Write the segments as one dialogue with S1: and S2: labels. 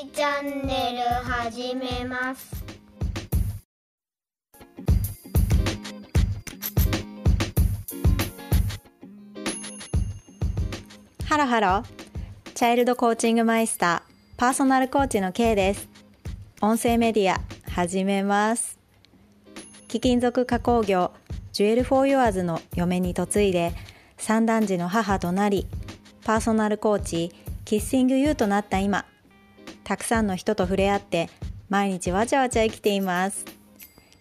S1: チャンネル始めます。
S2: Hello hello。チャイルドコーチングマイスターパーソナルコーチの K です。音声メディア始めます。貴金属加工業ジュエル・フォー・ユアーズの嫁に嫁いで三男児の母となりパーソナルコーチキッシングユーとなった今。たくさんの人と触れ合って毎日わちゃわちゃ生きています。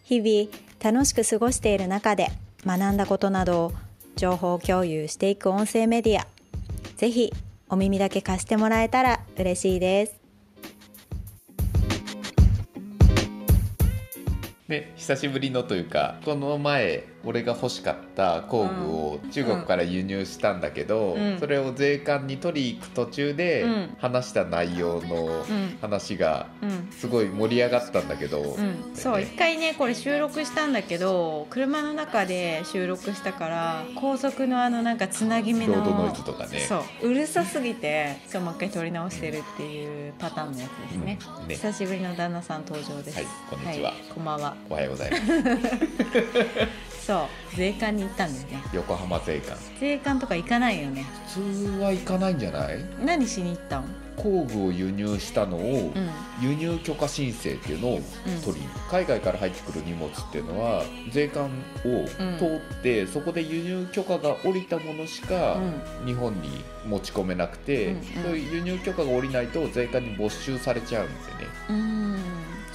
S2: 日々楽しく過ごしている中で学んだことなどを情報共有していく音声メディア。ぜひお耳だけ貸してもらえたら嬉しいです。
S3: ね、久しぶりのというかこの前俺が欲しかった工具を中国から輸入したんだけど、
S2: うん。
S3: それを税関に取り行く途中で
S2: うん。
S3: 話した内容の
S2: うん
S3: 話が
S2: うん。
S3: すごい盛り上がったんだけど、
S2: うん、そう一回ねこれ収録したんだけど車の中で収録したから高速のあのなんかつなぎ目の
S3: ロードノイズとかね。
S2: そう。うるさすぎてそうもう一回撮り直してるっていうパターンのやつですね,、
S3: うん。ね。
S2: 久しぶりの旦那さん登場です。
S3: はいこんにちは。
S2: こんばんは。
S3: おはようございます
S2: そう。税関に行ったんだよね。
S3: 横浜税関。
S2: 税関とか行かないよね。
S3: 普通は行かないんじゃない？
S2: 何しに行ったの
S3: 工具を輸入したのを
S2: うん。
S3: 輸入許可申請っていうのを取りに、海外から入ってくる荷物っていうのは税関を通って、そこで輸入許可が下りたものしか
S2: うん。
S3: 日本に持ち込めなくて、
S2: うん。うん。
S3: そういう輸入許可が下りないと税関に没収されちゃうんですよね。
S2: うん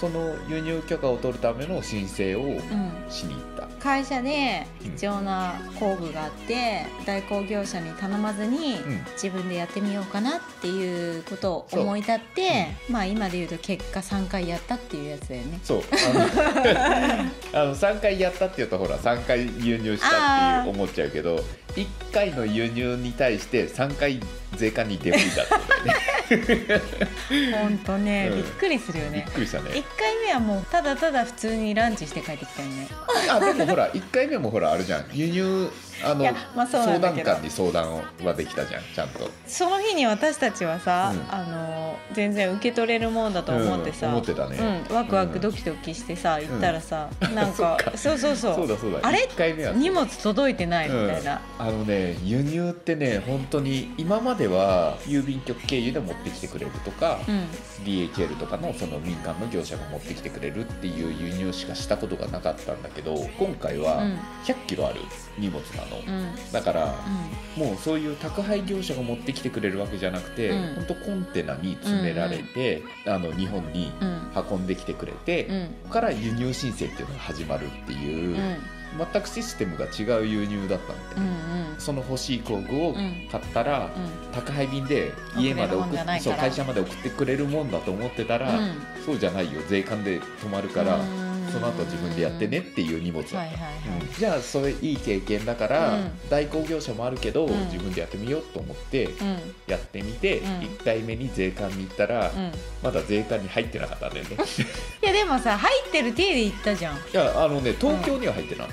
S3: その輸入許可を取るための申請を
S2: うん。
S3: しに行った、
S2: 会社で必要な工具があって代行業者に頼まずに
S3: うん。
S2: 自分でやってみようかなっていうことを思い立って、まあ今で言うと結果3回やったっていうやつだよね。
S3: そう。あの あの3回やったっていうとほら3回輸入したっていう思っちゃうけど1回の輸入に対して3回税関に出向いた
S2: 本当ね、
S3: うん。
S2: びっくりするよ
S3: びっ
S2: ね。
S3: くりしたね。
S2: 1回目はもうただただ普通にランチして帰ってきたよね。
S3: あでもほら1回目もほらあるじゃん。輸入あの
S2: まあ
S3: 相談官に相談はできたじゃんちゃんと。
S2: その日に私たちはさ、
S3: うん。
S2: あの全然受け取れるもんだと思ってさ、
S3: うん思ってたね。
S2: うん、ワクワクドキドキしてさ行ったらさ、なんか
S3: そ
S2: うそうそう。
S3: そうだそうだ。
S2: あれ
S3: ？1回目は
S2: 荷物届いてないみたいな、
S3: あのね輸入ってね本当に今までは郵便局経由で持ってきてくれるとか、
S2: うん。
S3: DHL とかのその民間の業者が持ってきてくれるっていう輸入しかしたことがなかったんだけど今回は
S2: うん。
S3: 100キロある荷物なの、
S2: うん。
S3: だからもうそういう宅配業者が持ってきてくれるわけじゃなくて、
S2: うん。
S3: 本当コンテナに詰められて、あの日本に
S2: うんうん。
S3: 運んできてくれて、
S2: うん。
S3: ここから輸入申請っていうのが始まるっていう、
S2: うん
S3: 全くシステムが違う輸入だったんで、
S2: うんうん。
S3: その欲しい工具を
S2: うん
S3: 買ったら、
S2: うん。
S3: 宅配便で家まで送っそう会社まで送ってくれるもんだと思ってたら、
S2: うん。
S3: そうじゃないよ。税関で止まるから、
S2: うん
S3: その後自分でやってねっていう荷物。だった、
S2: はいはいはい。
S3: うん。じゃあそれいい経験だから、
S2: うん。
S3: 代行業者もあるけど、
S2: うん。
S3: 自分でやってみようと思って
S2: うん。
S3: やってみて、
S2: うん。
S3: 1回目に税関に行ったら、
S2: うん。
S3: まだ税関に入ってなかったんだよね。
S2: いやでもさ入ってる体で行ったじゃん、
S3: いやあのね東京には入ってない、
S2: う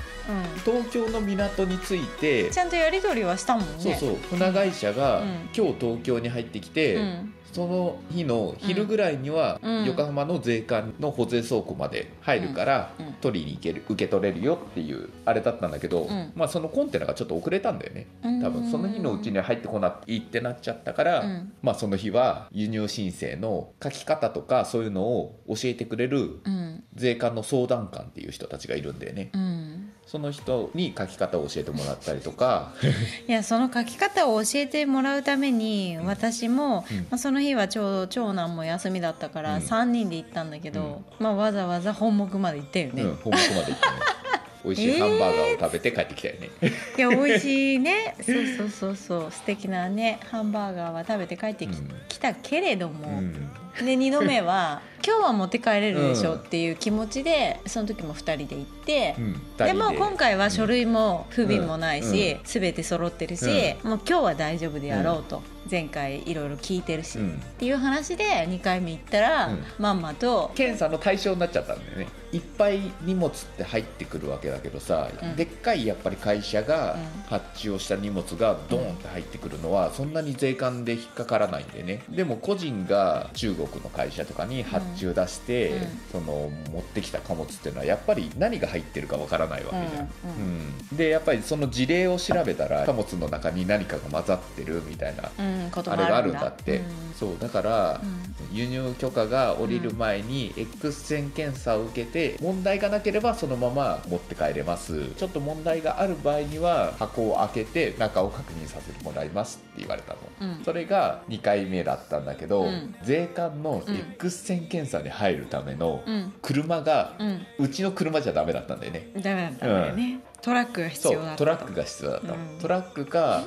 S3: 東京の港に着いて
S2: ん、ちゃんとやり取りはしたもんね。
S3: そうそう。船会社が
S2: うん。
S3: 今日東京に入ってきて、
S2: うん。
S3: その日の昼ぐらいには
S2: うん。
S3: 横浜の税関の保税倉庫まで入るから
S2: うんうん
S3: 取りに行ける受け取れるよっていうあれだったんだけど、
S2: うん。
S3: まあそのコンテナがちょっと遅れたんだよね。多分その日のうちには入ってこないってなっちゃったから、
S2: うん。
S3: まあその日は輸入申請の書き方とかそういうのを教えてくれる
S2: うん。
S3: 税関の相談官っていう人たちがいるんだよね。
S2: うん
S3: その人に書き方を教えてもらったりとか。
S2: いやその書き方を教えてもらうために私も、
S3: うん。
S2: まあ、その日はちょうど長男も休みだったから
S3: うん。
S2: 3人で行ったんだけど、まあ、わざわざ本目まで行ったよね、
S3: うん、本国まで行ってね。美味しいハンバーガーを食べて帰ってきたよね、
S2: いや美味しいね。そうそうそうそう。素敵なねハンバーガーは食べて帰ってき,、
S3: うん。
S2: たけれども、
S3: うん
S2: で2度目は 今日は持って帰れるでしょ
S3: うん
S2: っていう気持ちでその時も2人で行って、
S3: うん、
S2: でも今回は書
S3: うん
S2: 類も不備もないし、
S3: う
S2: 全て揃ってるし、もう今日は大丈夫でやろうと、前回いろいろ聞いてるし、
S3: うん。
S2: っていう話で2回目行ったら、
S3: うん。
S2: まんまと
S3: 検査の対象になっちゃったんだよね。いっぱい荷物って入ってくるわけだけどさ、
S2: うん。
S3: でっかいやっぱり会社が
S2: うん。
S3: 発注をした荷物がドーンって入ってくるのはそんなに税関で引っかからないんでね。でも個人が中国の会社とかに発注出して、
S2: うん。
S3: その持ってきた貨物っていうのはやっぱり何が入ってるかわからないわけじゃん、
S2: うん。
S3: うん。でやっぱりその事例を調べたら貨物の中に何かが混ざってるみたいな
S2: うん、
S3: あれがあるん
S2: だ
S3: だって、
S2: うん。
S3: そうだから、
S2: うん。
S3: 輸入許可が下りる前に X 線検査を受けて問題がなければそのまま持って帰れます。ちょっと問題がある場合には箱を開けて中を確認させてもらいますって言われたの。
S2: うん。
S3: それが2回目だったんだけど、
S2: うん。
S3: 税関の
S2: うん。
S3: X 線検査に入るための
S2: うん。
S3: 車が、
S2: うん。
S3: うちの車じゃダメだったんだよね。
S2: ダメだったんだよね、トラックが必要だった
S3: トラックが必要だった。の、
S2: うん。
S3: トラックか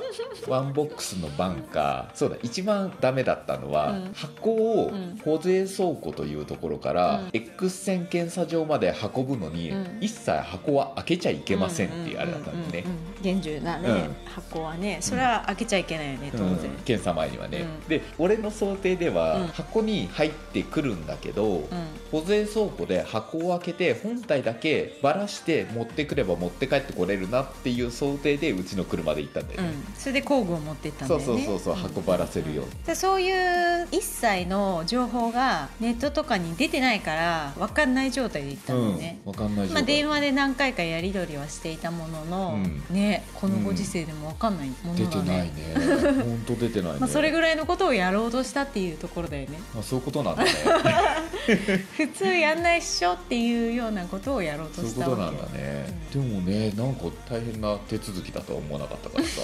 S3: ワンボックスのバンかそうだ一番ダメだったのは、
S2: うん。
S3: 箱を
S2: うん。
S3: 保税倉庫というところから、
S2: うん。
S3: X 線検査場まで運ぶのに、
S2: うん。
S3: 一切箱は開けちゃいけませんっていうあれだったんですね
S2: 厳重なね、
S3: うん。
S2: 箱はねそれは開けちゃいけないよね当然、
S3: うん検査前にはね、
S2: うん。
S3: で俺の想定では、
S2: うん。
S3: 箱に入ってくるんだけど、
S2: うん。
S3: 保税倉庫で箱を開けて本体だけばらして持ってくれば持って帰ってこれるなっていう想定でうちの車で行ったんだよね、
S2: うん、それで工具を持ってったんだよね。
S3: そうそうそうそう運ばらせるように。
S2: でそういう一切の情報がネットとかに出てないから分かんない状態で行ったんだよね、
S3: うん、わかんない状
S2: まあ、
S3: 態
S2: 電話で何回かやり取りはしていたものの、
S3: うん。
S2: ねこのご時世でも分かんないものだ
S3: 出てない
S2: ね。
S3: ね本当出てないね、
S2: まあ、それぐらいのことをやろうとしたっていうところだよね。
S3: まあそういうことなんだね。
S2: 普通やんないっしょっていうようなことをやろうと
S3: そういう
S2: したわけ
S3: ことなんだね、でもねなんか大変な手続きだとは思わなかったからさ。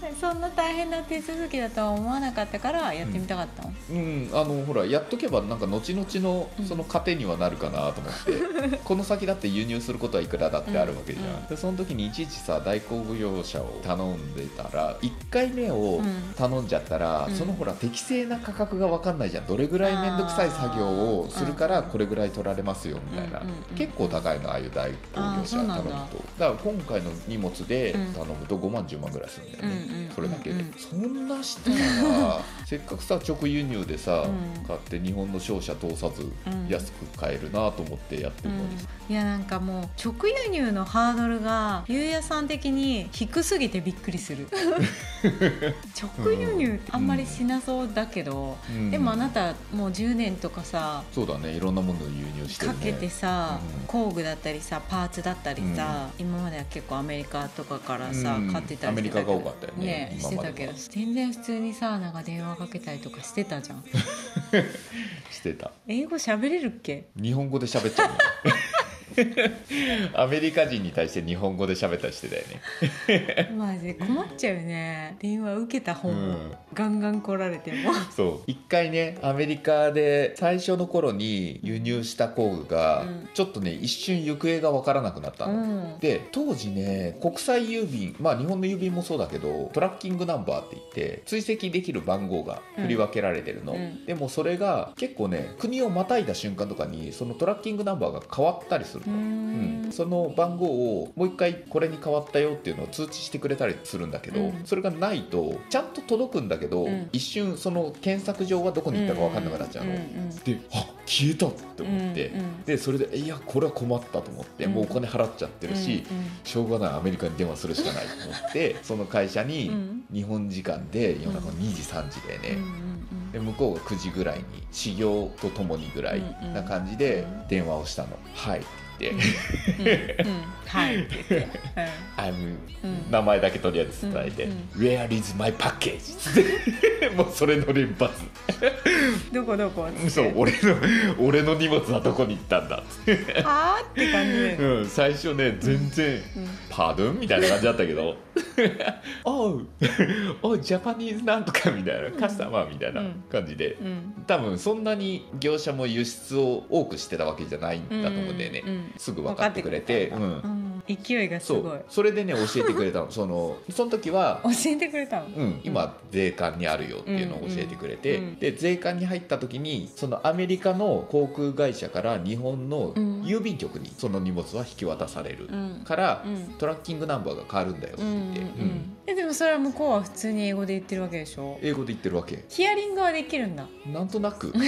S2: そんな大変な手続きだとは思わなかったからやってみたかったの、
S3: うんあのほらやっとけばなんか後々の
S2: うん
S3: その糧にはなるかなと思って、この先だって輸入することはいくらだってあるわけじゃん、
S2: うん。
S3: でその時にいちいちさ代行業者を頼んでたら1回目を
S2: うん。
S3: 頼んじゃったら、
S2: うん。
S3: そのほら適正な価格が分かんないじゃん。どれぐらい面倒くさい作業をするから
S2: うん
S3: これぐらい取られますよみたいな、
S2: うんうんうん
S3: 結構高いのああいう代行業者頼むと。
S2: だ。
S3: だから今回の荷物で
S2: うん。
S3: 頼むと5万10万ぐらいするんだよね、
S2: うんうん
S3: それだけ。で、
S2: うん
S3: そんなしたらせっかくさ直輸入でさ、
S2: うん。
S3: 買って日本の商社通さず
S2: うん。
S3: 安く買えるなと思ってやってるのに、
S2: いやなんかもう直輸入のハードルがゆうやさん的に低すぎてびっくりする 直輸入ってあんまりしなそうだけど、
S3: うん。
S2: でもあなたもう10年とかさ
S3: そうだね。いろんなものを輸入してるね。
S2: かけてさ、
S3: うん。
S2: 工具だったりさパーツだったりさ、今までは結構アメリカとかからさ、
S3: うん。
S2: 買ってたりしてたけど
S3: アメリカが多かったよね
S2: してたけど全然普通にさなんか電話かけたりとかしてたじゃん。
S3: してた。
S2: 英語喋れるっけ？
S3: 日本語で喋っちゃうの アメリカ人に対して日本語で喋ったりしてたよね。
S2: マジで困っちゃうよね。電話受けた方も、
S3: うん。
S2: ガンガン来られても。
S3: そう。一回ねアメリカで最初の頃に輸入した工具が、
S2: うん。
S3: ちょっとね一瞬行方が分からなくなったの、
S2: うん。
S3: で当時ね国際郵便まあ日本の郵便もそうだけどトラッキングナンバーって言って追跡できる番号が振り分けられてるの、
S2: うん。
S3: でもそれが結構ね国をまたいだ瞬間とかにそのトラッキングナンバーが変わったりする
S2: う
S3: の、
S2: ん。
S3: うんその番号をもう一回これに変わったよっていうのを通知してくれたりするんだけど、
S2: うん。
S3: それがないとちゃんと届くんだけど、
S2: うん。
S3: 一瞬その検索上はどこに行ったか分かんなくなっちゃうの、であ消えたって思って、でそれでいやこれは困ったと思って、
S2: うん。
S3: もうお金払っちゃってるし、しょうがないアメリカに電話するしかないと思って その会社に
S2: うん。
S3: 日本時間で夜中2時3時でね、で向こうが9時ぐらいに始業とともにぐらいな感じで
S2: うん。
S3: 電話をしたの「はい」
S2: はいって。言って、「
S3: I'm
S2: うん。
S3: 名前だけとりあえず伝えて
S2: うん「
S3: Where is my package?」もうそれの連発。
S2: うん、どこどこ？
S3: そう俺の俺の荷物はどこに行ったんだ？って、
S2: あーって感じ。で、
S3: うん、最初ね全然
S2: うん「
S3: パードン?」みたいな感じだったけど「おう。おうジャパニーズなんとか」みたいなカスタマーみたいな感じで。
S2: うん。
S3: 多分そんなに業者も輸出を多くしてたわけじゃないんだと思うんだよね、すぐ分かってくれてうん。
S2: うん。勢いがす
S3: そ
S2: ごい。う。
S3: それでね教えてくれたの。そのその時は
S2: 教えてくれたの？
S3: うん、今税関にあるよっていうのを教えてくれて、
S2: うん。うん
S3: で税関に入った時にそのアメリカの航空会社から日本の
S2: うん。
S3: 郵便局にその荷物は引き渡される
S2: うん
S3: から、
S2: うん。
S3: トラッキングナンバーが変わるんだよって
S2: う
S3: 言って、
S2: うん。えでもそれは向こうは普通に英語で言ってるわけでしょ？
S3: 英語で言ってるわけ。
S2: ヒアリングはできるんだ。
S3: なんとなく、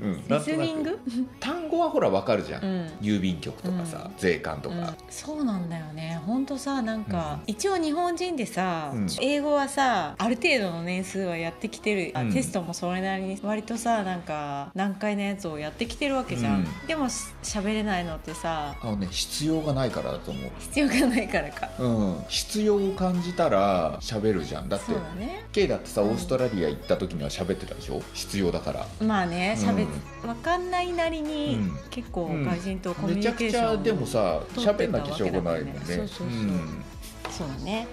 S3: うん、
S2: リスニング？
S3: く。単語はほらわかるじゃん、
S2: うん。
S3: 郵便局とかさ、
S2: う
S3: 税関とか、
S2: うん。そうなんだよね。本当さなんか、一応日本人でさ、
S3: うん。
S2: 英語はさある程度の年数はやってきてる、テストもそれなりに割とさなんか難解なやつをやってきてるわけじゃん、
S3: うん。
S2: でもし喋れないのってさ
S3: あのね必要がないからだと思う。
S2: 必要がないからか。
S3: うん、必要を感じたら喋るじゃん。だって
S2: そうだね。
S3: K だってさ
S2: うん。
S3: オーストラリア行った時には喋ってたでしょ？必要だから。
S2: まあね
S3: う
S2: わかんないなりに、
S3: うん。
S2: 結構
S3: うん
S2: 外人とコミュニケーションめち
S3: ゃくちゃ
S2: でもさ
S3: 喋んなきゃしょうがないもんね。
S2: そうそうそう。ん。そうだね。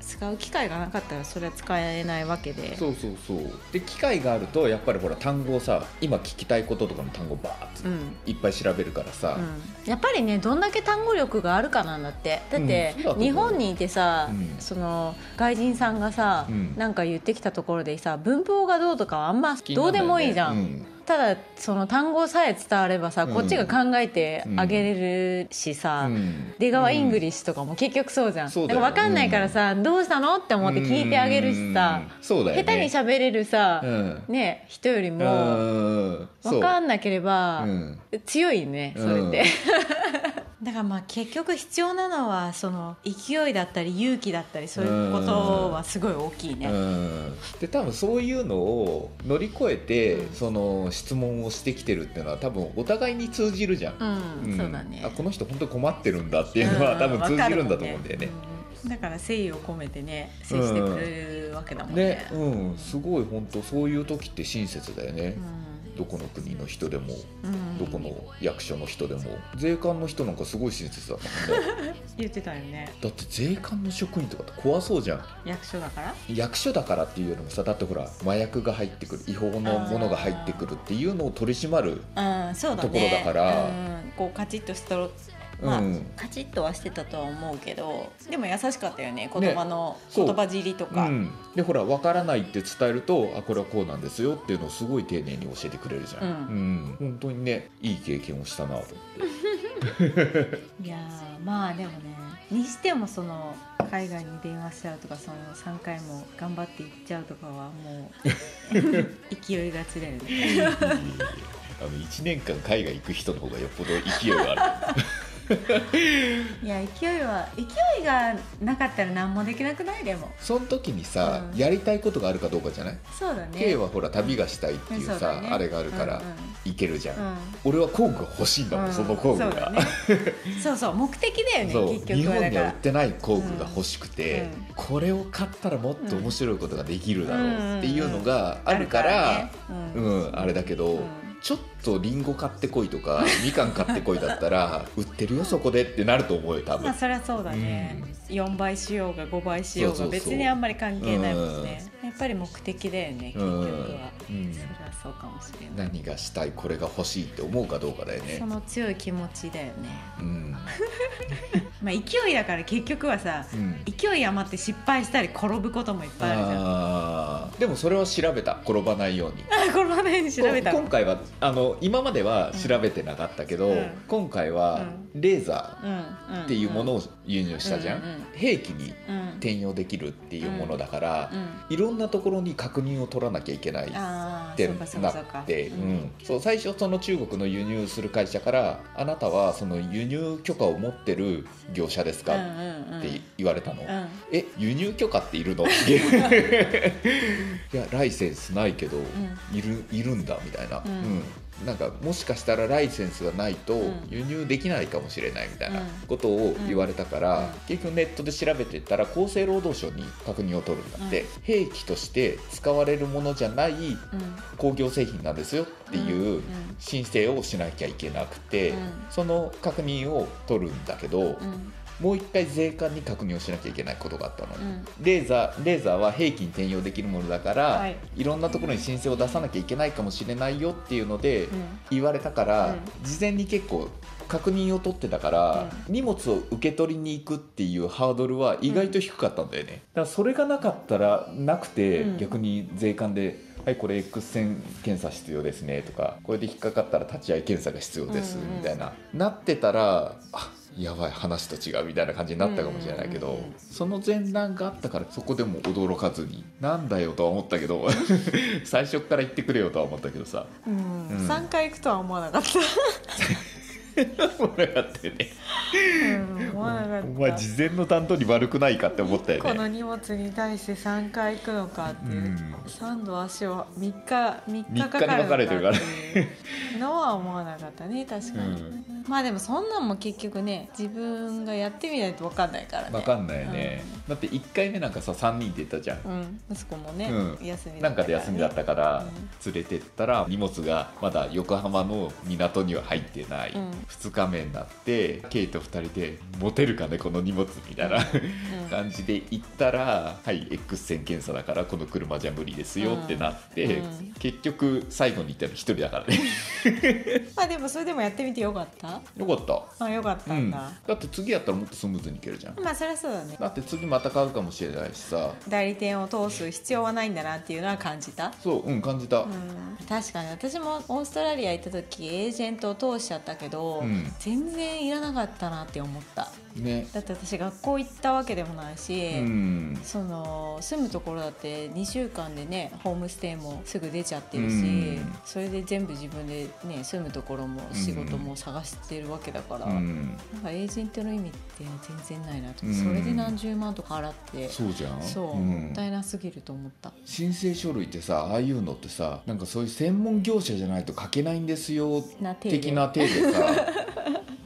S2: 使う機会がなかったらそれは使えないわけで。
S3: そうそうそう。で機会があるとやっぱりほら単語をさ今聞きたいこととかの単語バーッ
S2: うん。
S3: いっぱい調べるからさ、
S2: うん、やっぱりねどんだけ単語力があるかなんだって。だって
S3: うん
S2: 日本にいてさ、
S3: うん。
S2: その外人さんがさ、
S3: うん。
S2: なんか言ってきたところでさ文法がどうとかはあんまどうでもいいじゃんただその単語さえ伝わればさ、
S3: うん。
S2: こっちが考えてあげれるしさ、
S3: うん。
S2: 出川イングリッシュとかも結局そうじゃん、
S3: そうだよ。
S2: から分かんないからさ、どうしたのって思って聞いてあげるしさ、
S3: うん。ね。
S2: 下手に喋れるさ、
S3: うん。
S2: ね人よりも
S3: うん
S2: 分かんなければ、
S3: うん。
S2: 強いねそれって、
S3: うん
S2: だからまあ結局必要なのはその勢いだったり勇気だったりそういうことはすごい大きいね、
S3: うん。で多分そういうのを乗り越えて、
S2: うん。
S3: その質問をしてきてるっていうのは多分お互いに通じるじゃん、
S2: うん
S3: ん。
S2: そうだね。
S3: あこの人本当に困ってるんだっていうのは多分通じるんだと思うんだよね。
S2: うんだから誠意を込めてね接してくれるわけだもんね。
S3: ね、うん、すごい本当そういう時って親切だよね、どこの国の人でも
S2: うん。うん
S3: どこの役所の人でも税関の人なんかすごい親切だったもんね。
S2: 言ってたよね。
S3: だって税関の職員とかって怖そうじゃん。
S2: 役所だから？
S3: 役所だからっていうよりもさだってほら麻薬が入ってくる違法のものが入ってくるっていうのを取り締まるところだから。
S2: うん、こうカチッとしたろまあ、
S3: うん。
S2: カチッとはしてたとは思うけどでも優しかったよね言葉の、
S3: そう。
S2: 言葉尻とか、
S3: うん、でほら分からないって伝えるとあこれはこうなんですよっていうのをすごい丁寧に教えてくれるじゃん、
S2: うん。
S3: うん。本当にねいい経験をしたなと思って。
S2: いやーまあでもねにしてもその海外に電話しちゃうとかその3回も頑張って行っちゃうとかはもう 勢いがちだよね。
S3: あの1年間海外行く人の方がよっぽど勢いがある
S2: いや勢いは勢いがなかったら何もできなくない？でも。
S3: その時にさ、
S2: うん。
S3: やりたいことがあるかどうかじゃない？
S2: そうだね。
S3: K はほら旅がしたいっていうさ、
S2: そうだね。
S3: あれがあるから
S2: うんうん。
S3: 行けるじゃん、
S2: うん。
S3: 俺は工具が欲しいんだもん、
S2: うん。
S3: その工具が。
S2: そうだね。そうそう目的だよね結
S3: 日
S2: 局は。だから
S3: 本には売ってない工具が欲しくて、
S2: うん。
S3: これを買ったらもっと面白いことができるだろうっていうのがあるから
S2: ね。
S3: う
S2: うん
S3: ん、あれだけど、
S2: うん
S3: ちょっとリンゴ買ってこいとか みかん買ってこいだったら売ってるよそこでってなると思うよ多分。
S2: まあそりゃそうだね、4倍しようが5倍しようが別にあんまり関係ないもんねやっぱり目的だよね結局は、
S3: うん。
S2: それはそうかもしれない。
S3: 何がしたいこれが欲しいって思うかどうかだよね。
S2: その強い気持ちだよね。
S3: うん、
S2: まあ勢いだから結局はさ
S3: うん。
S2: 勢い余って失敗したり転ぶこともいっぱいあるじゃん。
S3: でもそれは調べた。転ばないように。
S2: あ転ばないように調べた
S3: こ今回はあの今までは調べてなかったけど、
S2: うん。
S3: 今回はレーザーっていうもの
S2: を
S3: を輸入したじゃん、兵器に
S2: うん。
S3: 転用できるっていうものだから、
S2: うん。
S3: いろんなところに確認を取らなきゃいけないってなって、最初その中国の輸入する会社から「あなたはその輸入許可を持ってる業者ですか?」
S2: うんうんうん。
S3: って言われたの。
S2: うん。
S3: え輸入許可っているの？っ ていやライセンスないけど、いるいるんだみたいな、
S2: うん。
S3: うんなんかもしかしたらライセンスがないと
S2: うん。
S3: 輸入できないかもしれないみたいな
S2: うん。
S3: ことを言われたから、
S2: うん。
S3: 結局ネットで調べてったら厚生労働省に確認を取るんだって、兵器として使われるものじゃない
S2: うん。
S3: 工業製品なんですよっていう申請をしなきゃいけなくて、
S2: うん。
S3: その確認を取るんだけど、
S2: うん
S3: もう一回税関に確認をしなきゃいけないことがあったの、
S2: うん。
S3: レーザーレーザーは兵器に転用できるものだから、
S2: はい。
S3: い、ろんなところに申請を出さなきゃいけないかもしれないよっていうので
S2: うん。
S3: 言われたから、
S2: うん。
S3: 事前に結構確認を取ってたから、荷物を受け取りに行くっていうハードルは意外と低かったんだよね、だからそれがなかったらなくて、
S2: うん。
S3: 逆に税関で「はいこれ X 線検査必要ですね」とかこれで引っかかったら立ち会い検査が必要です
S2: うんうん
S3: みたいな、なってたらあやばい話と違うみたいな感じになったかもしれないけど、
S2: うんうんうんうん
S3: その前段があったからそこでも驚かずになんだよとは思ったけど 最初から言ってくれよとは思ったけどさ。
S2: うん。
S3: うん。
S2: 3回行くとは思わなかった
S3: ったよね。
S2: うん思わなかった。
S3: お前事前の段取り悪くないかって思ったよ
S2: この
S3: ね
S2: 荷物に対して3回行くのかっていう、
S3: うん。
S2: 3度足を3日3日か
S3: か
S2: かるのかっていう。のは思わなかったね確かに、
S3: うん。
S2: まあでもそんなんも結局ね自分がやってみないと分かんないからね。
S3: 分かんないよね、だって1回目なんかさ3人って言ったじゃん。
S2: うん、うん息子もね、
S3: うん。
S2: 休みだ
S3: なんか
S2: ったからね。
S3: で休みだったから
S2: うん。
S3: 連れてったら荷物がまだ横浜の港には入ってない、
S2: うん
S3: 2日目になってケイと2人で「持てるかねこの荷物」みたいな、
S2: うん。
S3: 感じで行ったら「はい X 線検査だからこの車じゃ無理ですよ」ってなって、
S2: うん。
S3: 結局最後に行ったの1人だからね。
S2: ま あでもそれでもやってみてよかった？
S3: よかった。
S2: あよかった
S3: うん。ん、
S2: だ
S3: だ、って次やったらもっとスムーズにいけるじゃん。
S2: まあそりゃそうだね。
S3: だって次また買うかもしれないしさ。
S2: 代理店を通す必要はないんだなっていうのは感じた。
S3: そううん感じた、
S2: うん。確かに。私もオーストラリア行った時エージェントを通しちゃったけど、全然いらなかったなって思った。
S3: ね。
S2: だって私学校行ったわけでもないし、
S3: うん。
S2: その住むところだって2週間でねホームステイもすぐ出ちゃってるし、
S3: うん。
S2: それで全部自分でね住むところも仕事も探してるわけだから、
S3: うん。
S2: なんかエージェントの意味って全然ないなと、
S3: うん。
S2: それで何十万とか払って
S3: そうじゃん。
S2: そう、
S3: ん。
S2: もったいなすぎると思った。
S3: 申請書類ってさああいうのってさなんかそういう専門業者じゃないと書けないんですよ的な体でさ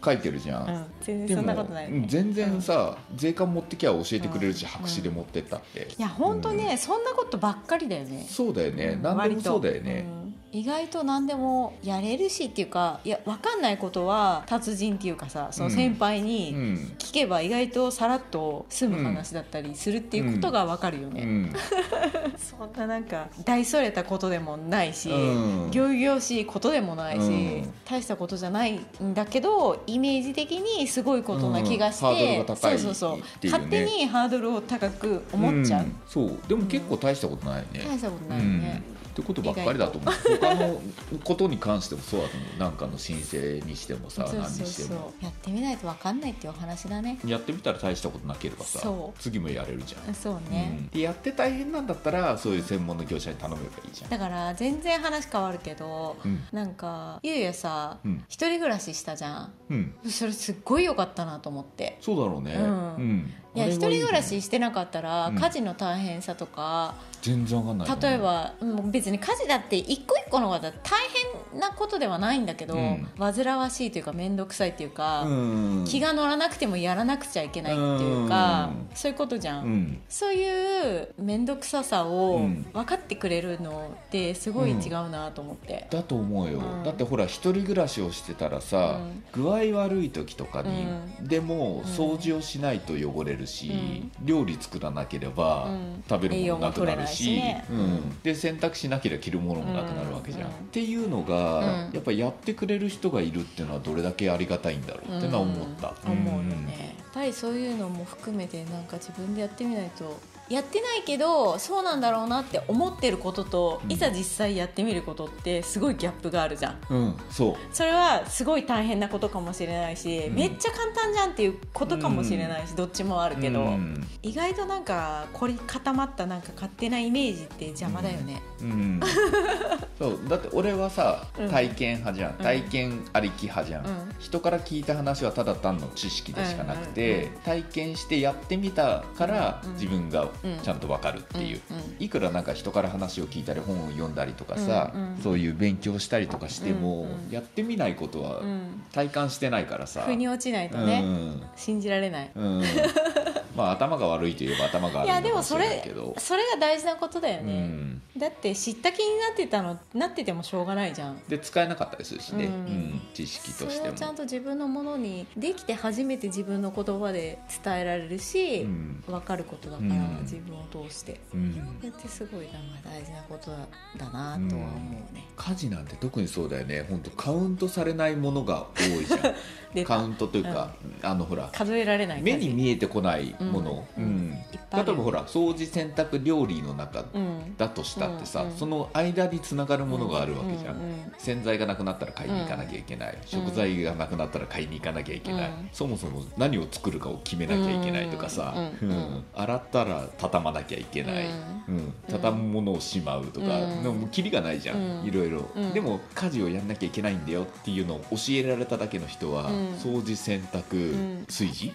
S3: 書いてるじゃん、
S2: うん、全然そんなことない。ね
S3: うん全然さ、税関持ってきゃ教えてくれるし、
S2: うん。
S3: 白紙で持ってったって、
S2: いや本当ね、そんなことばっかりだよね。
S3: そうだよね、
S2: うん
S3: 何でもそうだよね、
S2: 意外と何でもやれるしっていうかいや分かんないことは達人っていうかさその先輩
S3: う
S2: に
S3: ん。
S2: 聞けば意外とさらっと済む話だったりするっていうことが分かるよね、
S3: うん。
S2: そんななんか大それたことでもないし、
S3: うん。
S2: 行々しいことでもないし、
S3: うん。
S2: 大したことじゃないんだけどイメージ的にすごいことな気がして、そうそうそう、勝手にハードルを高く思っちゃう、
S3: ん。そう。でも結構大したことないよね、
S2: 大したことないね、
S3: ってことばっかりだと思う。他のことに関してもそうだと思う。なんかの申請にしてもさ何にしても。
S2: やってみないと分かんないっていうお話だね。
S3: やってみたら大したことなければさ次もやれるじゃん、
S2: そう
S3: う
S2: ね、
S3: ん。でやって大変なんだったらそういう専門の業者に頼めばいいじゃん。
S2: だから全然話変わるけど、
S3: うん。
S2: なんかゆうやさ、
S3: うん。
S2: 一人暮らししたじゃん。
S3: うん。
S2: それすっごい良かったなと思って。
S3: そうだろうね。
S2: うんいや一人暮らししてなかったら、
S3: うん。
S2: 家事の大変さとか
S3: 全然わかんない
S2: 例えば、うん別に家事だって一個一個のことは大変なことではないんだけど、
S3: うん。
S2: 煩わしいというか面倒くさいというか、
S3: うん。
S2: 気が乗らなくてもやらなくちゃいけないっていうか、
S3: うん。
S2: そういうことじゃん、
S3: うん。
S2: そういう面倒くささを
S3: うん。
S2: 分かってくれるのってすごい違うなと思って、
S3: だと思うよ、
S2: うん。
S3: だってほら一人暮らしをしてたらさ、具合悪い時とかに、でも掃除をしないと汚れるし、料理作らなければ
S2: うん。
S3: 食べるものなくなるし,、
S2: しね。
S3: うん。で洗濯しなければ着るものもなくなるわけじゃん。っていうのが、
S2: うん。
S3: やっぱやってくれる人がいるっていうのはどれだけありがたいんだろうってのは思った、
S2: 思うよね、やっぱりそういうのも含めてなんか自分でやってみないとやってないけどそうなんだろうなって思ってることと、
S3: うん。
S2: いざ実際やってみることってすごいギャップがあるじゃん。
S3: うん、うんそう。
S2: それはすごい大変なことかもしれないし、
S3: うん。
S2: めっちゃ簡単じゃんっていうことかもしれないし、どっちもあるけど、
S3: うん。
S2: 意外となんか凝り固まったなんか勝手なイメージって邪魔だよね、
S3: うん、そうだって俺はさ
S2: うん。
S3: 体験派じゃん、体験ありき派じゃん、
S2: うん。
S3: 人から聞いた話はただ単の知識でしかなくて、体験してやってみたから
S2: うん。
S3: 自分がちゃんと分かるっていう、いくらなんか人から話を聞いたり本を読んだりとかさ、そういう勉強したりとかしても、やってみないことは
S2: うん。
S3: 体感してないからさ、
S2: 腑に落ちないとね、
S3: うん。
S2: 信じられない。
S3: うん。まあ頭が悪いといえば頭が
S2: いや
S3: 悪いのかもし
S2: でもそれそれが大事なことだよ
S3: う
S2: ね、
S3: ん、
S2: だって知った気になってたのなっててもしょうがないじゃん。
S3: で使えなかったりするしね、
S2: うん。
S3: うん。知識
S2: そ
S3: としても。
S2: ちゃんと自分のものにできて初めて自分の言言葉で伝えられるし、
S3: うん。
S2: 分かることだから、
S3: うん
S2: 自分を通して。
S3: うん。
S2: ってすごいなんか大事なことだなとは思うね、
S3: 家事なんて特にそうだよね。本当カウントされないものが多いじゃん。カウントというか、あのほら
S2: 数えられない
S3: 目に見えてこないもの、
S2: う
S3: うんん。
S2: いっぱいある
S3: 例えばほら掃除洗濯料理の中
S2: うん
S3: だとしたってさ、
S2: うんうん。
S3: その間につながるものがあるわけじゃん、
S2: うんうん
S3: 洗剤がなくなったら買いに行かなきゃいけない、食材がなくなったら買いに行かなきゃいけない、
S2: うん。
S3: そもそも何を作るかを決めなきゃいけないとかさ、
S2: うん
S3: うん洗ったら畳まなきゃいけない、うん畳むものをしまうとか、
S2: うん。
S3: でももうキリがないじゃん、
S2: うん。
S3: いろいろ、
S2: うん。
S3: でも家事をやんなきゃいけないんだよっていうのを教えられただけの人は、
S2: うん。
S3: 掃除洗濯、
S2: ん。
S3: 炊事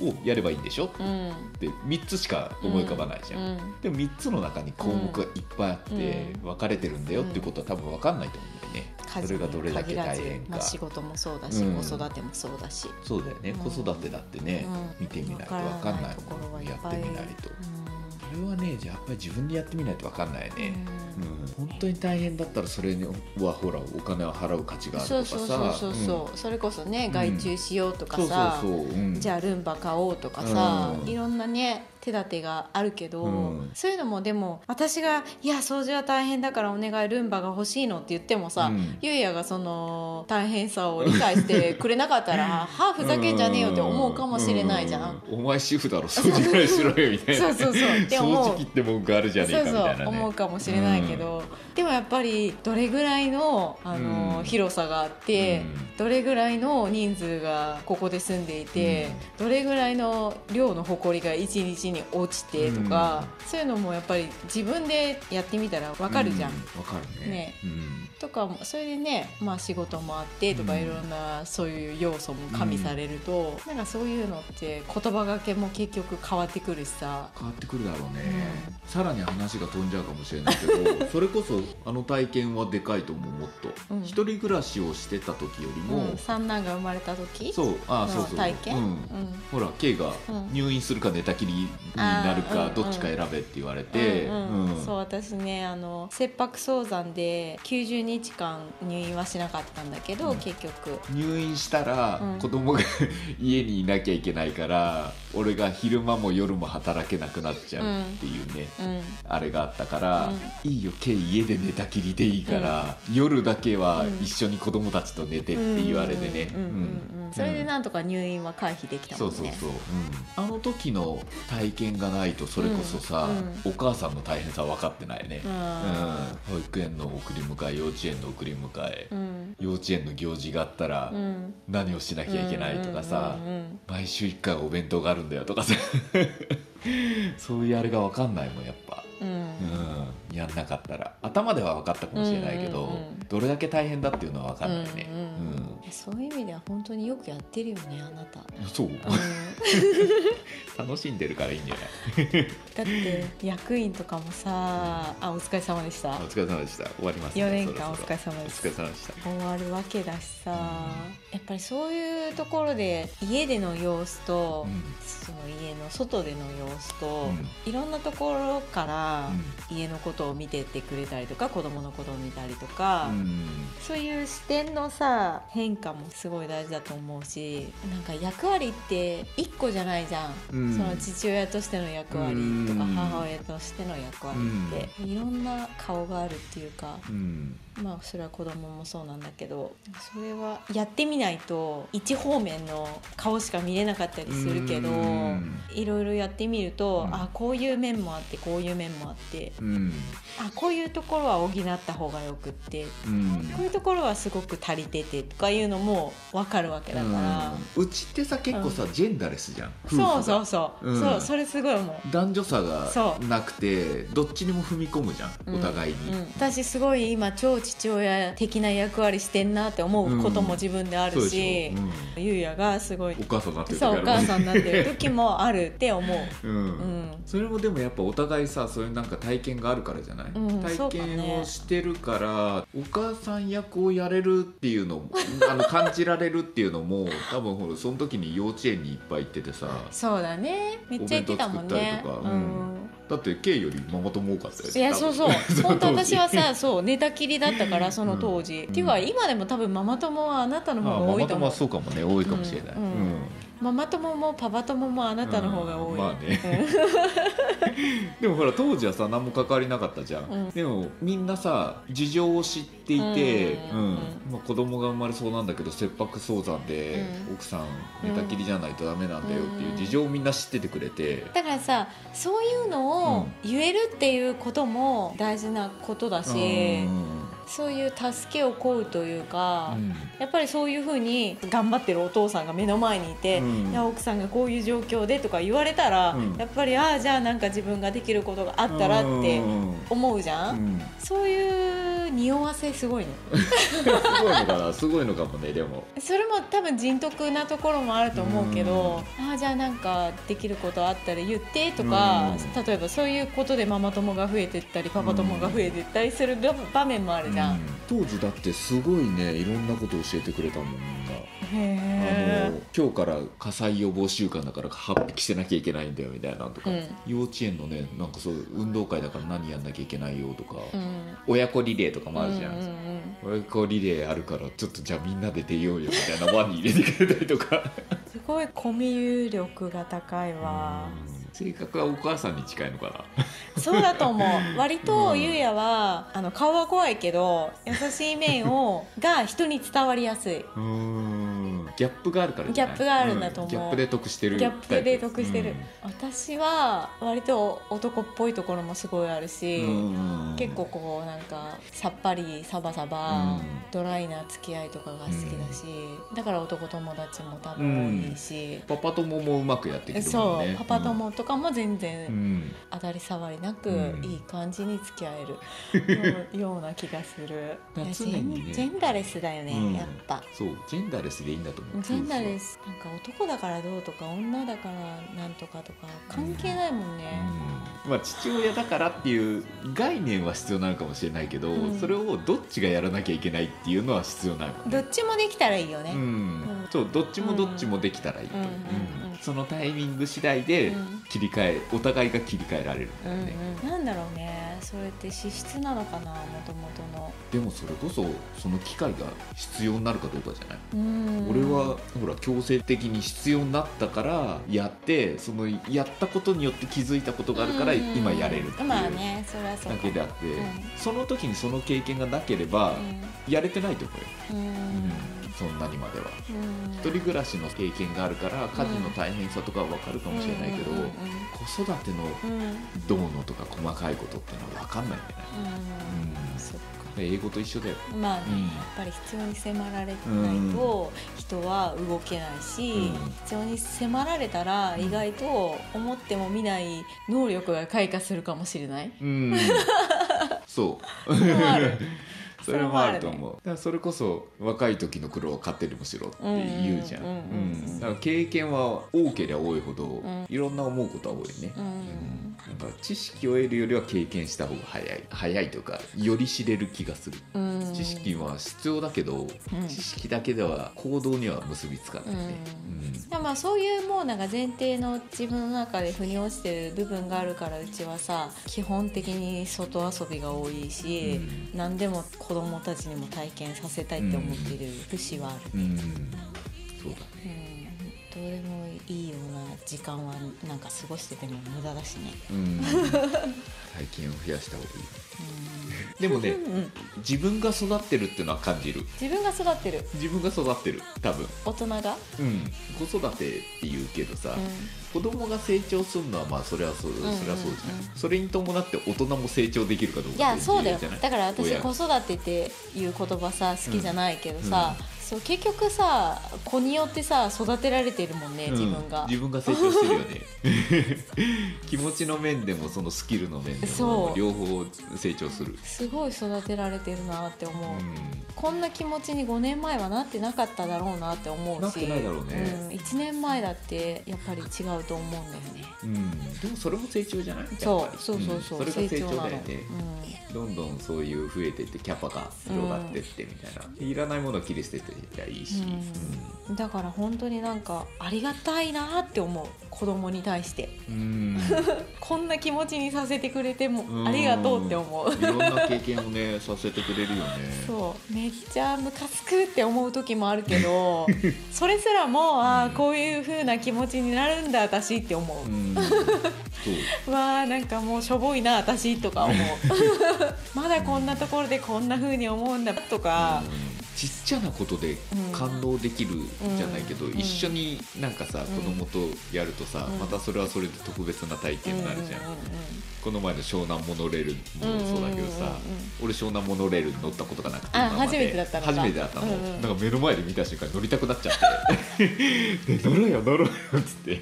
S2: うん。
S3: をやればいいんでしょ？
S2: うん。うん
S3: って3つしか思い浮かばないじゃん、
S2: うん。
S3: でも3つの中に項目がいっぱいあって
S2: うん。
S3: 分かれてるんだよっていうことは多分分かんないと思うんだよね、それがどれだけ大変か。
S2: まあ、仕事もそうだし、
S3: うん。
S2: 子育てもそうだし、
S3: そうだよね、
S2: うん。
S3: 子育てだってね、
S2: うん。
S3: 見てみないと
S2: わ
S3: 分かんない
S2: ところ
S3: ものやってみないと。
S2: う
S3: それはねじゃあやっぱり自分でやってみないと分かんないね、
S2: う
S3: うん。本当に大変だったらそれにはほらお金を払う価値があると
S2: そ
S3: かさ。
S2: うそうそうそうそう、それこそね外注しようとかさ、
S3: そうそうそう、うん。
S2: じゃあルンバ買おうとかさ、
S3: うん。
S2: いろんなね手立てがあるけど、
S3: うん。
S2: そういうのもでも私が「いや掃除は大変だからお願いルンバが欲しいの」って言ってもさ、
S3: うん。
S2: ゆうやがその大変さを理解してくれなかったら「はあふざけんじゃねえよ」って思うかもしれないじゃん。
S3: うお前主婦だろ掃除ぐらいしろよみたいな
S2: そうそうそう。
S3: 掃除機って文句あるじゃねえか
S2: そうそ
S3: みたいなね。
S2: う思うかもしれないけど、でもやっぱりどれぐらいのあの、
S3: うん。
S2: 広さがあって、
S3: うん。
S2: どれぐらいの人数がここで住んでいて、どれぐらいの量の埃が一日に落ちてとか、そういうのもやっぱり自分でやってみたらわかるじゃん。
S3: うわかるね。
S2: ね。
S3: うん
S2: とかもそれでね、まあ、仕事もあってとか
S3: うん。
S2: いろんなそういう要素も加味されると、なんかそういうのって言葉がけも結局変わってくるしさ。
S3: 変わってくるだろうね、
S2: うん。
S3: さらに話が飛んじゃうかもしれないけど それこそあの体験はでかいと思うもっと、
S2: うん。
S3: 一人暮らしをしてた時よりも、
S2: うん、三男が生まれた時
S3: そう。あ
S2: の
S3: そうそう
S2: 体験、
S3: うん。
S2: うん。
S3: ほら K が
S2: うん
S3: 入院するか寝たきりになるかどっちか選べって言われて、
S2: うんうん。
S3: うん。
S2: そう私ねあの切迫早産で90日間入院はしなかったんだけど、
S3: うん。
S2: 結局。
S3: 入院したら
S2: うん。
S3: 子供が家にいなきゃいけないから俺が昼間も夜も働けなくなっちゃうっていうね、
S2: うん。
S3: あれがあったから、
S2: う
S3: いいよ K 家で寝たきりでいいから、夜だけは
S2: うん。
S3: 一緒に子供たちと寝てって言われてね。
S2: うんうんうんうんそれでなんとか入院は回避できたもんね。
S3: そうそうそう、あの時の体験がないとそれこそさ、
S2: う
S3: お母さんの大変さ分かってないね、
S2: う
S3: うん。ん保育園の送り迎え幼稚園の送り迎え、
S2: うん。
S3: 幼稚園の行事があったら
S2: うん。
S3: 何をしなきゃいけないとかさ、毎週1回お弁当があるんだよとかさ。そういうあれが分かんないもんやっぱ。
S2: うん。
S3: やんなかったら。頭では分かったかもしれないけど、どれだけ大変だっていうのは分かんないね、
S2: うん。うんそういう意味では本当によくやってるよねあなた、
S3: うんそう？
S2: うん。
S3: 楽しんでるからいいんじゃない？
S2: だって役員とかもさあお疲れ様でした。
S3: お疲れ様でした。終わりますね。
S2: 4年間お疲れ様です
S3: そろお疲れ様でした。
S2: 終わるわけだしさやっぱりそういうところで家での様子と、
S3: うん。
S2: その家の外での様子と、
S3: うん。
S2: いろんなところから家のことを見てってくれたりとか子供のことを見たりとか、
S3: うん。
S2: そういう視点のさ変化もすごい大事だと思うしなんか役割って一個じゃないじゃん、
S3: うん。
S2: その父親としての役割とか
S3: うん。
S2: 母親としての役割って、いろんな顔があるっていうか。
S3: うん
S2: まあそれは子供もそうなんだけどそれはやってみないと一方面の顔しか見れなかったりするけど
S3: うん。
S2: いろいろやってみると、
S3: うん。
S2: あこういう面もあってこういう面もあって
S3: うん。
S2: あこういうところは補った方がよくって
S3: うん。
S2: こういうところはすごく足りててとかいうのも分かるわけだから、
S3: うちってさ結構さ、ジェンダーレスじゃん。
S2: そう
S3: が
S2: そうそう、
S3: うん。
S2: そうそれすごい思う。
S3: 男女差がなくてどっちにも踏み込むじゃん、お互いに、
S2: 私すごい今超父親的な役割してんなって思うことも自分であるし
S3: し、ょ、
S2: ゆうやがすごい
S3: うん、お母さんになってる時
S2: お母さんになってる時もあるって思う。
S3: うん。
S2: うん。
S3: それもでもやっぱお互いさそういうなんか体験があるからじゃない、体験をしてるから、お母さん役をやれるっていうのも あの感じられるっていうのも多分ほらその時に幼稚園にいっぱい行っててさ
S2: そうだね。めっちゃ言ってたもんね。
S3: お弁当作ったりとかうん。だって K よりママ友多かったよ
S2: いやそうそう。本当私はさ
S3: そ
S2: そう。寝たきりだったからその当時、
S3: うん。
S2: っていうか今でも多分ママ友はあなたの方が多いと思う、
S3: 友はそうかもね多いかもしれない、
S2: ママ友もパパ友もあなたの方が多い、
S3: うん。まあね。でもほら当時はさ何も関わりなかったじゃん、
S2: うん。
S3: でもみんなさ事情を知っていて、
S2: う
S3: うん。んまあ、子供が生まれそうなんだけど切迫早産で、
S2: うん。
S3: 奥さん寝たきりじゃないとダメなんだよっていう事情をみんな知っててくれて、
S2: だからさそういうのを言えるっていうことも大事なことだし、
S3: うん
S2: そういう助けを請うというか、
S3: うん。
S2: やっぱりそういうふうに頑張ってるお父さんが目の前にいて、
S3: うん。
S2: いや奥さんがこういう状況でとか言われたら、
S3: うん。
S2: やっぱりああじゃあなんか自分ができることがあったらって
S3: うん。
S2: 思うじゃん、
S3: うん。
S2: そういう匂わせすごいね。
S3: すごいのかな？すごいのかもねでも。
S2: それも多分人徳なところもあると思うけど、ああじゃあなんかできることあったら言ってとか、
S3: うん。
S2: 例えばそういうことでママ友が増えてったりパパ友が増えてったりする場面もあるじゃん、
S3: うん。当時だってすごいねいろんなこと教えてくれたもんみんな。
S2: へ
S3: あの今日から火災予防週間だから8匹してなきゃいけないんだよみたいなのとか、
S2: うん。
S3: 幼稚園のねなんかそう運動会だから何やんなきゃいけないよとか、
S2: うん。
S3: 親子リレーとかもあるじゃん、
S2: うんうんうん。
S3: 親子リレーあるからちょっとじゃあみんなで出ようよみたいな輪に入れてくれたりとか。
S2: すごいコミュ力が高いわ、
S3: 性格はお母さんに近いのかな？
S2: そうだと思う。割と
S3: うん。
S2: ゆうやはあの顔は怖いけど優しい面をが人に伝わりやすい。
S3: うんギャップがあるから
S2: ギャップがあるんだと思う。
S3: ギャップで得してる
S2: ギャップで得してる、
S3: うん。
S2: 私は割と男っぽいところもすごいあるし、
S3: うん。
S2: 結構こうなんかさっぱりサバサバ、
S3: うん。
S2: ドライな付き合いとかが好きだし、だから男友達も多分多いし、
S3: パパ友もうまくやってくるも
S2: そ
S3: んね。
S2: うパパ友とかも全
S3: う
S2: 然
S3: ん。
S2: 当たり障りなく
S3: うん。
S2: いい感じに付き合える ような気がする。ジ
S3: 常にね。
S2: ェンジェンダレスだよね、
S3: うん。
S2: やっぱ。
S3: そうジェンダーレスでいいんだと思う
S2: ジェンダレスなんか男だからどうとか女だからなんとかとか関係ないもんね、
S3: うん。まあ、父親だからっていう概念は必要なのかもしれないけど、
S2: うん。
S3: それをどっちがやらなきゃいけないっていうのは必要ないもんね。
S2: どっちもできたらいいよね、
S3: うん。
S2: うん。
S3: そうどっちもどっちもできたらいいと、
S2: うん。うん。うん。
S3: うんそのタイミング次第で
S2: うん。
S3: 切り替えお互いが切り替えられるんだ
S2: うん
S3: よね、
S2: うん、なんだろうねそれって資質なのかなもともとの。
S3: でもそれこそその機会が必要になるかどうかじゃない、
S2: うん。
S3: 俺はほら強制的に必要になったからやってそのやったことによって気づいたことがあるから今やれるっていうだけであって、
S2: うん。
S3: その時にその経験がなければやれてないと思うよ、
S2: うん。うん
S3: そんなにまでは。
S2: うん。
S3: 一人暮らしの経験があるから家事の大変さとかは分かるかもしれないけど、子育てのどうのとか細かいことってのは分かんないん。だよね英語と一緒だよ。
S2: まあね、
S3: うん。
S2: やっぱり必要に迫られないと人は動けないし、
S3: うん。
S2: 必要に迫られたら意外と思っても見ない能力が開花するかもしれない。
S3: うん。そう
S2: それもある
S3: と思う。だからそれこそ若い時の苦労は勝手にもしろって言うじゃん。
S2: うんうんうんうん。
S3: うん。だから経験は多ければ多いほど、
S2: ん
S3: いろんな思うことは多いね、なん。か知識を得るよりは経験した方が早い。早いというかより知れる気がする、
S2: うん。
S3: 知識は必要だけど、
S2: うん。
S3: 知識だけでは行動には結びつかないね、
S2: まあそういうもうなんか前提の自分の中で腑に落ちてる部分があるからうちはさ基本的に外遊びが多いし、何でも子供たちにも体験させたいって思ってる節はある。
S3: うん、うん。そうだね。
S2: うん、どうでもいいような時間はなんか過ごしてても無駄だしね。
S3: うん。体験を増やした方がいいでもね
S2: うん、うん、
S3: 自分が育ってるっていうのは感じる。
S2: 自分が育ってる。
S3: 自分が育ってる多分。
S2: 大人が、
S3: うん。子育てって言うけどさ、
S2: う
S3: 子供が成長するのはまあそれはそうそれ
S2: んうんうん。
S3: はそうじゃん、それに伴って大人も成長できるかどうか
S2: ん、いやそうだよ。だから私
S3: 親
S2: 子育てっていう言葉さ好きじゃないけどさ、そう結局さ子によってさ育てられてるもんね自分が、
S3: うん自分が成長してるよね。気持ちの面でもそのスキルの面でも両方成長する。
S2: すごい育てられてるなって思う、
S3: う
S2: こんな気持ちに5年前はなってなかっただろうなって思うし。
S3: なってないだろうね。
S2: うん、1年前だってやっぱり違うと思うんだよね。
S3: ん、うん、でもそれも成長じゃない？
S2: そう。そうそうそう、
S3: ん。それが成長だよね。どんどんそういう増えてってキャパが広がってってみたいな、いらないものを切り捨ててりゃいいし、
S2: うん。だから本当になんかありがたいなって思う。子供に対して。
S3: うん。
S2: こんな気持ちにさせてくれても
S3: うん。
S2: ありがとうって思う。
S3: いろんな経験をねさせてくれるよね。
S2: そう。めっちゃムカつくって思う時もあるけど それすらもああこういう風な気持ちになるんだ私って思う。
S3: う、ん。
S2: わあなんかもうしょぼいな私とか思う。まだこんなところでこんな風に思うんだとか、
S3: うんちっちゃなことで感動できるじゃないけど、
S2: うん。
S3: 一緒になんかさ、
S2: ん。
S3: 子供とやるとさ、
S2: うん。
S3: またそれはそれで特別な体験になるじゃんこの前の湘南モノレールもそうだけどさ、俺湘南モノレールに乗ったことがなくて
S2: 初めてだったのか。
S3: 初めてだったの、なんか目の前で見た瞬間に乗りたくなっちゃって。で乗ろうよ乗ろうよっつって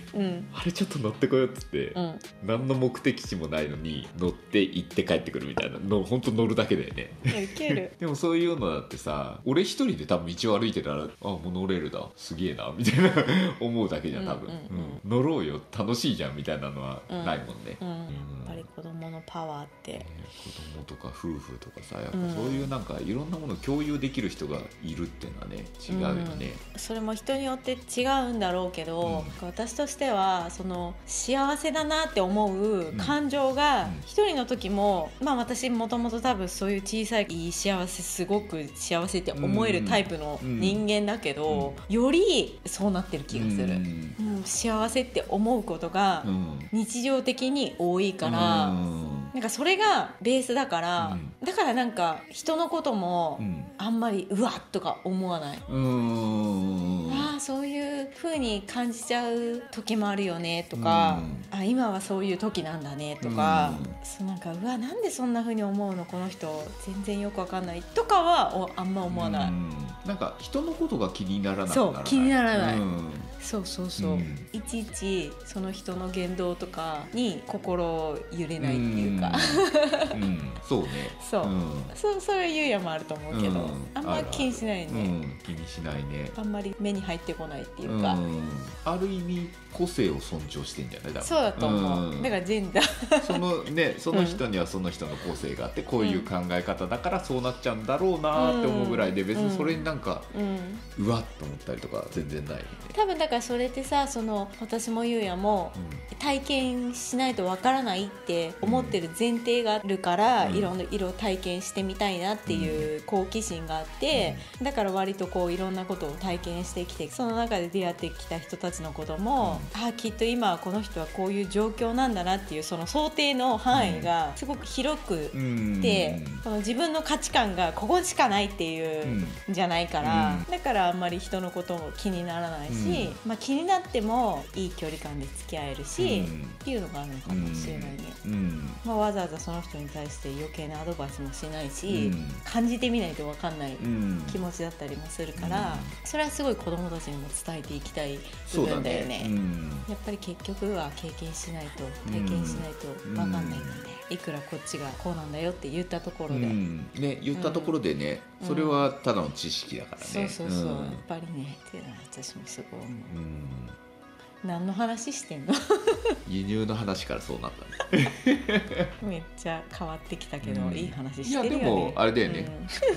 S3: あれちょっと乗ってこようっつって、
S2: うん。
S3: 何の目的地もないのに乗って行って帰ってくるみたいな。の本当乗るだけだよね。でもそういうのだってさ俺一人で多分道を歩いてたらあモノレールだ。すげえな。みたいな。思うだけじゃん多分、乗ろうよ。楽しいじゃんみたいなのはないもんね、
S2: うん、子供のパワーって。
S3: 子供とか夫婦とかさやっぱそういうなんかいろんなものを共有できる人がいるっていうのはね違うよね、
S2: それも人によって違うんだろうけど、私としてはその幸せだなって思う感情が
S3: うん。
S2: 一人の時も、まあ私もともと多分そういう小さい幸せすごく幸せって思えるタイプの人間だけど、よりそうなってる気がする、
S3: うん。
S2: うん。幸せって思うことが
S3: うん。
S2: 日常的に多いから、
S3: うん
S2: なんかそれがベースだから、だからなんか人のことも
S3: うん。
S2: あんまりうわっとか思わない。
S3: うん
S2: そういう風に感じちゃう時もあるよねとか、あ今はそういう時なんだねとか、そうなんかうわなんでそんな風に思うのこの人全然よくわかんないとかはおあんま思わない、
S3: うん。なんか人のことが気にならなくならない
S2: そう気にならない。
S3: うん。
S2: そうそうそう、
S3: うん。
S2: いちいちその人の言動とかに心揺れないっていうか、
S3: うん。うん。そうね。
S2: そう、
S3: ん。
S2: そうそういうやもあると思うけど、
S3: うん。
S2: あんま気にしないね、
S3: うん、気にしないね。
S2: あんまり目に入ってこないっていうか、
S3: うん、ある意味個性を尊重してんじゃない？
S2: そうだと思う、
S3: ん。
S2: だからジェンダー。
S3: そのね その人にはその人の個性があってこういう考え方だからそうなっちゃうんだろうなって思うぐらいで別にそれになんか
S2: うん。
S3: うわっと思ったりとか全然ないよね。
S2: 多分だからそれってさその私もゆうやも体験しないとわからないって思ってる前提があるから、
S3: うん。
S2: いろんな色を体験してみたいなっていう好奇心があって、だから割とこういろんなことを体験してきてその中で出会ってきた人たちのことも、ああきっと今はこの人はこういう状況なんだなっていうその想定の範囲がすごく広く
S3: うん。
S2: で、この自分の価値観がここしかないっていううんじゃないから、
S3: うん。
S2: だからあんまり人のことも気にならないし、まあ、気になってもいい距離感で付き合えるし、
S3: うん。
S2: っていうのがあるのかもしれないね。
S3: うん。
S2: まあ、わざわざその人に対して余計なアドバイスもしないし、
S3: うん。
S2: 感じてみないと分かんない
S3: うん。
S2: 気持ちだったりもするから、
S3: うん。
S2: それはすごい子供たちにも伝えていきたい部分だよね。やっぱり結局は経験しないと体験しないと分かんないので、いくらこっちがこうなんだよって言ったところで、
S3: うん。ね言ったところでね、
S2: うん。
S3: それはただの知識だからね。
S2: そうそうそう、
S3: ん。
S2: やっぱりねっていうのは私もすごい思う。
S3: うん
S2: 何の話してんの？
S3: 輸入の話からそうなったね。
S2: めっちゃ変わってきたけど、
S3: うん。
S2: いい話
S3: い
S2: してるよね。
S3: やでもあれだよね、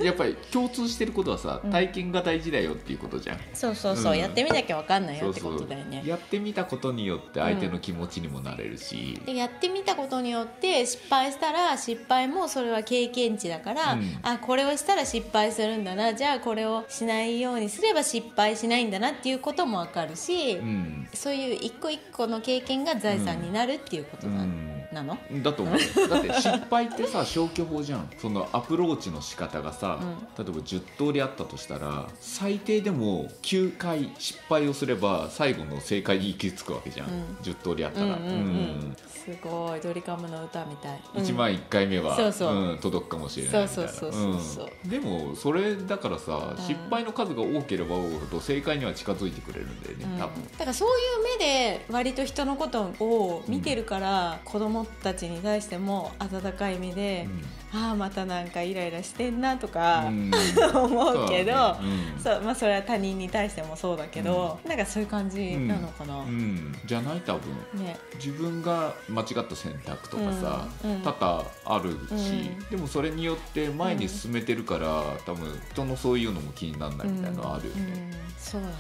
S3: やっぱり共通してることはさ
S2: うん。
S3: 体験が大事だよっていうことじゃん。
S2: うんそうそうそう、
S3: うん。
S2: やってみなきゃ分かんない
S3: そうそう。
S2: よってことだよね。
S3: やってみたことによって相手の気持ちにもなれるし、
S2: でやってみたことによって失敗したら失敗もそれは経験値だから、
S3: うん。
S2: あこれをしたら失敗するんだな。じゃあこれをしないようにすれば失敗しないんだなっていうことも分かるし、
S3: うん。
S2: そういう一個一個の経験が財産になるっていうことな,、
S3: うん。
S2: なの？
S3: だと思う。だって失敗ってさ消去法じゃん。そのアプローチの仕方がさ、例えば10通りあったとしたら最低でも9回失敗をすれば最後の正解に行き着くわけじゃん、
S2: うん。
S3: 10通りあったら、
S2: うんうんうんすごいドリカムの歌みたい、
S3: うん。1万1回目は、
S2: そうそう。ん
S3: 届くかもしれないみたいな。
S2: そうそうそうそう
S3: でもそれだからさ、
S2: うん。
S3: 失敗の数が多ければ多いほど正解には近づいてくれるんだよね、
S2: うん。
S3: 多分。
S2: だからそういう目で割と人のことを見てるから、子供供たちに対しても温かい目で、ああまたなんかイライラしてんなとか、
S3: うん。
S2: 思うけど
S3: そう
S2: まあそれは他人に対してもそうだけど、なんかそういう感じなのかな、
S3: うん、じゃない多分。
S2: ね。
S3: 自分が間違った選択とかさ、
S2: うん。うん。
S3: 多々あるし、
S2: うん。
S3: でもそれによって前に進めてるから、多分人のそういうのも気にならないみたいなのあるよ
S2: うん。
S3: ね。
S2: うん。そうだね、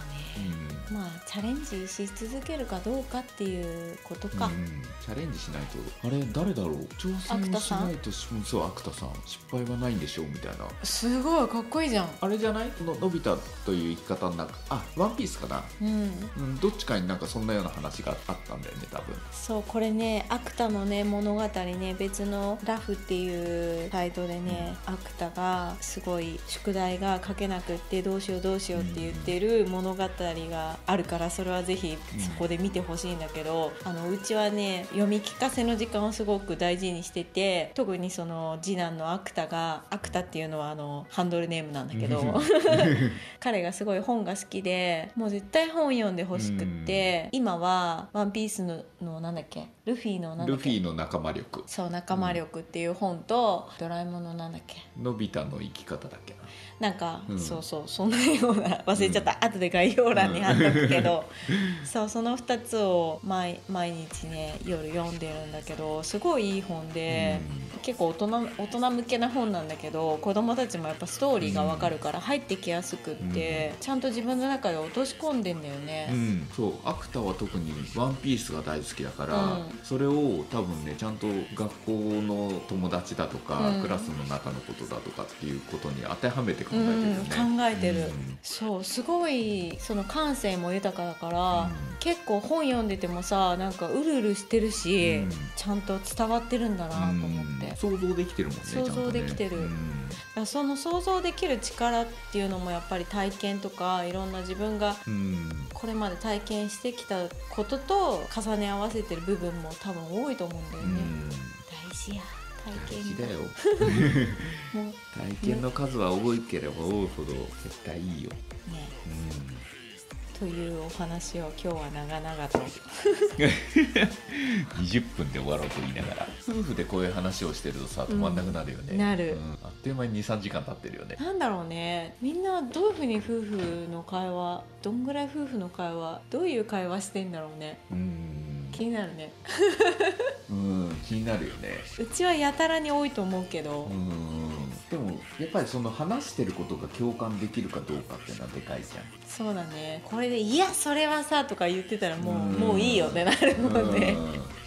S2: まあチャレンジし続けるかどうかっていうことか、
S3: うんうんチャレンジしないと。あれ誰だろう？挑戦しないとしそうアクタさん。失敗はないんでしょうみたいな。
S2: すごいかっこいいじゃん。
S3: あれじゃない？ののび太という生き方の中。あワンピースかな、
S2: うん。
S3: うん、どっちかになんかそんなような話があったんだよね多分。
S2: そうこれねアクタのね物語ね別のラフっていうサイトでね、アクタがすごい宿題が書けなくってどうしようどうしようって言ってる物語があるからそれはぜひそこで見てほしいんだけど、あのうちはね読み聞かせの時間をすごく大事にしてて特にその次男のアクタがアクタっていうのはあのハンドルネームなんだけど 彼がすごい本が好きでもう絶対本読んでほしくって、今は「ワンピースののなんだっけルフィのなんだっけ
S3: ルフィの仲間力。
S2: そう仲間力っていう本と、ドラえもんのなんだっけ。
S3: のび太の生き方だっけな
S2: なんか、
S3: うん。
S2: そうそうそんなような忘れちゃった、後で概要欄に貼っとくけど、そうその2つを毎毎日ね夜読んでるんだけどすごいいい本で、結構大人大人向けな本なんだけど子供たちもやっぱストーリーがわかるから入ってきやすくって、ちゃんと自分の中で落とし込んでんだよね。
S3: うん、そうアクタは特に「ワンピースが大好きだから、
S2: うん。
S3: それを多分ねちゃんと学校の友達だとか、
S2: うん。
S3: クラスの中のことだとかっていうことに当てはめて考えてるよ
S2: うん、
S3: ね、
S2: 考えてる、
S3: うん。
S2: そうすごいその感性も豊かだから、
S3: うん。
S2: 結構本読んでてもさなんかうるうるしてるし、
S3: うん。
S2: ちゃんと伝わってるんだなと思って、
S3: うん。想像できてるもんね
S2: 想像できてる。
S3: ちゃん
S2: その想像できる力っていうのもやっぱり体験とかいろんな自分がこれまで体験してきたことと重ね合わせてる部分も多分多いと思うんだよね、
S3: うん。
S2: 大事や体
S3: 大
S2: 験
S3: 事だよ。体験の数は多いければ多いほど絶対いいよ、
S2: ね。
S3: うん。
S2: というお話を今日は長々と。
S3: 20分で終わろうと言いながら。夫婦でこういう話をしてるとさ止まんなくなるよね、
S2: うんなる。
S3: うん。あっという間に23時間経ってるよね。
S2: なんだろうね。みんなどういうふうに夫婦の会話どんぐらい夫婦の会話どういう会話してんだろうね。
S3: うん
S2: 気になるね。
S3: うん気になるよね。
S2: うちはやたらに多いと思うけど、
S3: うんでもやっぱりその話してることが共感できるかどうかっていうのはでかいじゃん。
S2: そうだね。これで「いやそれはさ」とか言ってたらもう,、
S3: うん。
S2: もういいよってなるもんね。
S3: うん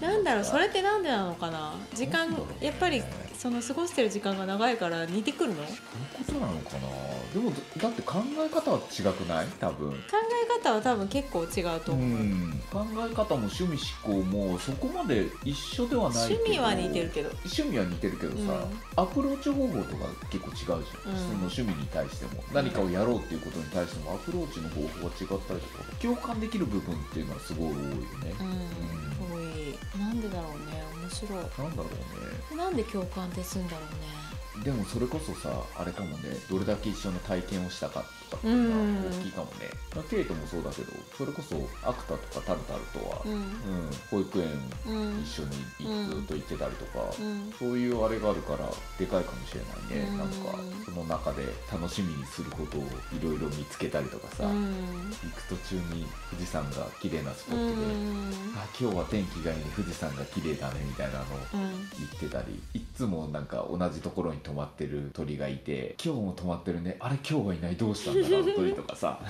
S2: なんだろうそれってなんでなのかな？時間やっぱりその過ごしてる時間が長いから似てくるの？考
S3: そういうことなのかな？でもだって考え方は違くない？多分。
S2: え方は多分結構違うと
S3: う
S2: 思う、
S3: ん。考え方も趣味思考もそこまで一緒ではない
S2: 趣味は似てるけど。
S3: 趣味は似てるけどさ、
S2: うん。
S3: アプローチ方法とか結構違うじゃん、
S2: うん。
S3: その趣味に対しても。何かをやろうっていうことに対してもアプローチの方法が違ったりとか共感できる部分っていうのはすごい多いよね、
S2: うん、なんでだろうね面白い。
S3: なんだろうね。
S2: なんで共感ってすんだろうね。
S3: でもそれこそさあれかもねどれだけ一緒の体験をしたかとかっていうのは大きいかもね、まあケイトもそうだけどそれこそアクタとかタルタルとは、
S2: う
S3: うん保育園
S2: んうん
S3: 一緒に行くと言ってたりとか、
S2: うん。
S3: そういうあれがあるからでかいかもしれないね、
S2: うん。
S3: なんかその中で楽しみにすることをいろいろ見つけたりとかさ、
S2: うん。
S3: 行く途中に富士山が綺麗なスポ
S2: う
S3: ットで、
S2: ん。
S3: あ今日は天気がいいね富士山が綺麗だねみたいなのを
S2: うん。
S3: 言ってたりいっつもなんか同じところに止まってる鳥がいて今日も止まってるねあれ今日はいないどうしたんだろう鳥とかさ。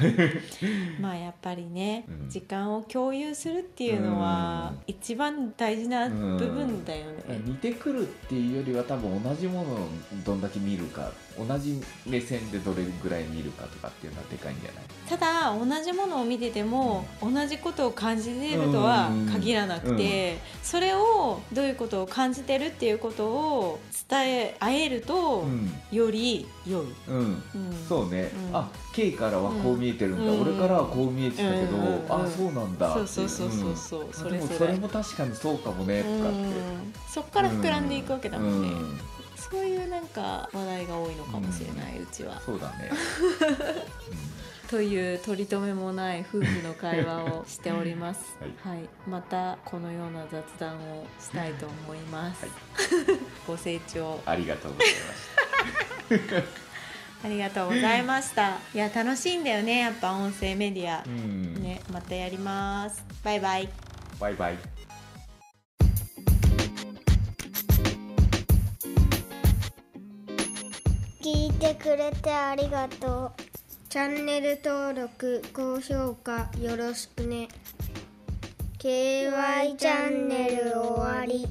S2: まあやっぱりね、
S3: うん。
S2: 時間を共有するっていうのは
S3: うん。
S2: 一番大事な部分だよね、
S3: 似てくるっていうよりは多分同じものをどんだけ見るか同じ目線でどれぐらい見るかとかっていうのはでかいんじゃない？
S2: ただ同じものを見てても同じことを感じているとは限らなくて、それをどういうことを感じてるっていうことを伝え合えると、
S3: うん。
S2: より良い、
S3: うん。
S2: うん、
S3: そうね、
S2: うん。
S3: あ K からはこう見えてるんだ、
S2: うん。
S3: 俺からはこう見えてたけど、
S2: うん。うん。うん
S3: あそうなんだってい
S2: そうそうそうそうそう。
S3: うん。それも確かにそうかもねとかって、
S2: うん。そっから膨らんでいくわけだもんね、
S3: うん
S2: そういうなんか話題が多いのかもしれない、うちは
S3: そうだね、
S2: という取り留めもない夫婦の会話をしております。はい、またこのような雑談をしたいと思います。
S3: はい
S2: ご清聴
S3: ありがとうございました
S2: ありがとうございました。いや楽しいんだよね、やっぱ音声メディア。
S3: うん
S2: ね、またやります。バイバイ。
S3: バイバイ
S1: 聞いてくれてありがとう。チャンネル登録高評価よろしくね。KY チャンネル終わり